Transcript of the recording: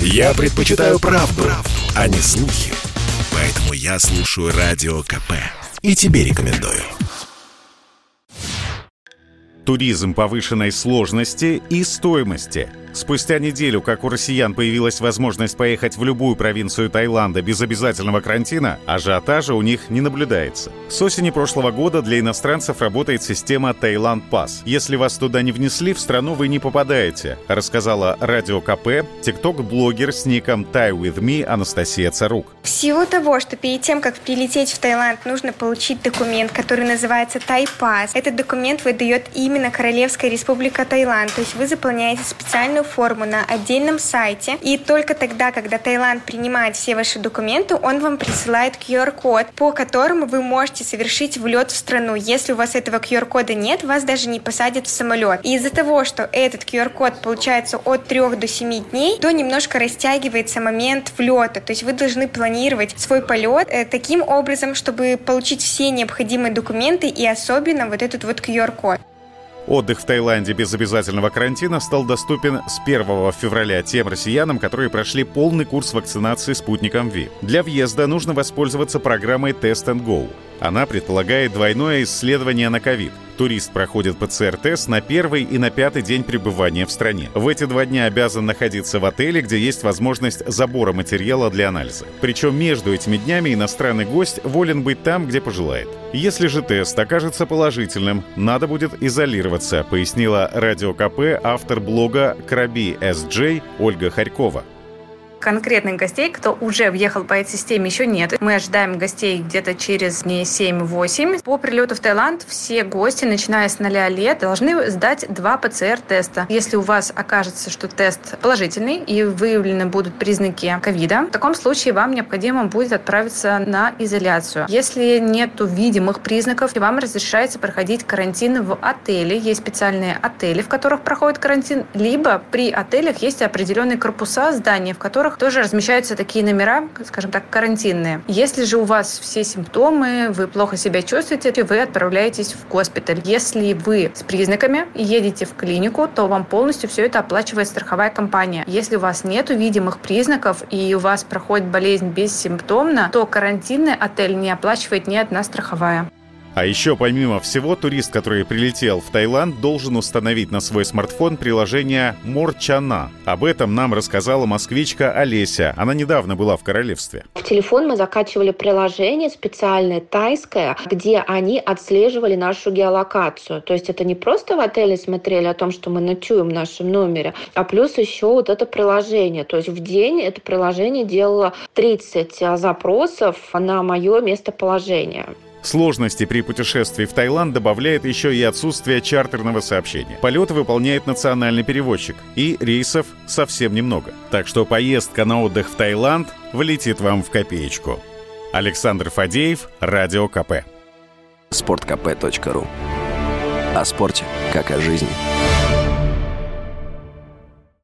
Я предпочитаю правду, правду, а не слухи. Поэтому я слушаю Радио КП. И тебе рекомендую. Туризм повышенной сложности и стоимости – Спустя неделю, как у россиян появилась возможность поехать в любую провинцию Таиланда без обязательного карантина, ажиотажа у них не наблюдается. С осени прошлого года для иностранцев работает система Таиланд Пас. Если вас туда не внесли, в страну вы не попадаете, рассказала Радио КП тикток-блогер с ником Thai With Me Анастасия Царук. Всего того, что перед тем, как прилететь в Таиланд, нужно получить документ, который называется Тай Пас. Этот документ выдает именно Королевская Республика Таиланд, то есть вы заполняете специальную форму на отдельном сайте, и только тогда, когда Таиланд принимает все ваши документы, он вам присылает QR-код, по которому вы можете совершить влет в страну. Если у вас этого QR-кода нет, вас даже не посадят в самолет. И из-за того, что этот QR-код получается от 3 до 7 дней, то немножко растягивается момент влета. То есть вы должны планировать свой полет э, таким образом, чтобы получить все необходимые документы и особенно вот этот вот QR-код. Отдых в Таиланде без обязательного карантина стал доступен с 1 февраля тем россиянам, которые прошли полный курс вакцинации спутником ВИ. Для въезда нужно воспользоваться программой Test and Go. Она предполагает двойное исследование на ковид. Турист проходит ПЦР-тест на первый и на пятый день пребывания в стране. В эти два дня обязан находиться в отеле, где есть возможность забора материала для анализа. Причем между этими днями иностранный гость волен быть там, где пожелает. Если же тест окажется положительным, надо будет изолироваться, пояснила Радио КП автор блога Краби СД Ольга Харькова конкретных гостей, кто уже въехал по этой системе, еще нет. Мы ожидаем гостей где-то через дней 7-8. По прилету в Таиланд все гости, начиная с 0 лет, должны сдать два ПЦР-теста. Если у вас окажется, что тест положительный и выявлены будут признаки ковида, в таком случае вам необходимо будет отправиться на изоляцию. Если нет видимых признаков, вам разрешается проходить карантин в отеле. Есть специальные отели, в которых проходит карантин, либо при отелях есть определенные корпуса здания, в которых которых тоже размещаются такие номера, скажем так, карантинные. Если же у вас все симптомы, вы плохо себя чувствуете, вы отправляетесь в госпиталь. Если вы с признаками едете в клинику, то вам полностью все это оплачивает страховая компания. Если у вас нет видимых признаков и у вас проходит болезнь бессимптомно, то карантинный отель не оплачивает ни одна страховая. А еще, помимо всего, турист, который прилетел в Таиланд, должен установить на свой смартфон приложение Морчана. Об этом нам рассказала москвичка Олеся. Она недавно была в королевстве. В телефон мы закачивали приложение специальное тайское, где они отслеживали нашу геолокацию. То есть это не просто в отеле смотрели о том, что мы ночуем в нашем номере, а плюс еще вот это приложение. То есть в день это приложение делало 30 запросов на мое местоположение. Сложности при путешествии в Таиланд добавляет еще и отсутствие чартерного сообщения. Полеты выполняет национальный переводчик, и рейсов совсем немного. Так что поездка на отдых в Таиланд влетит вам в копеечку. Александр Фадеев, Радио КП. Спорткп.ру О спорте, как о жизни.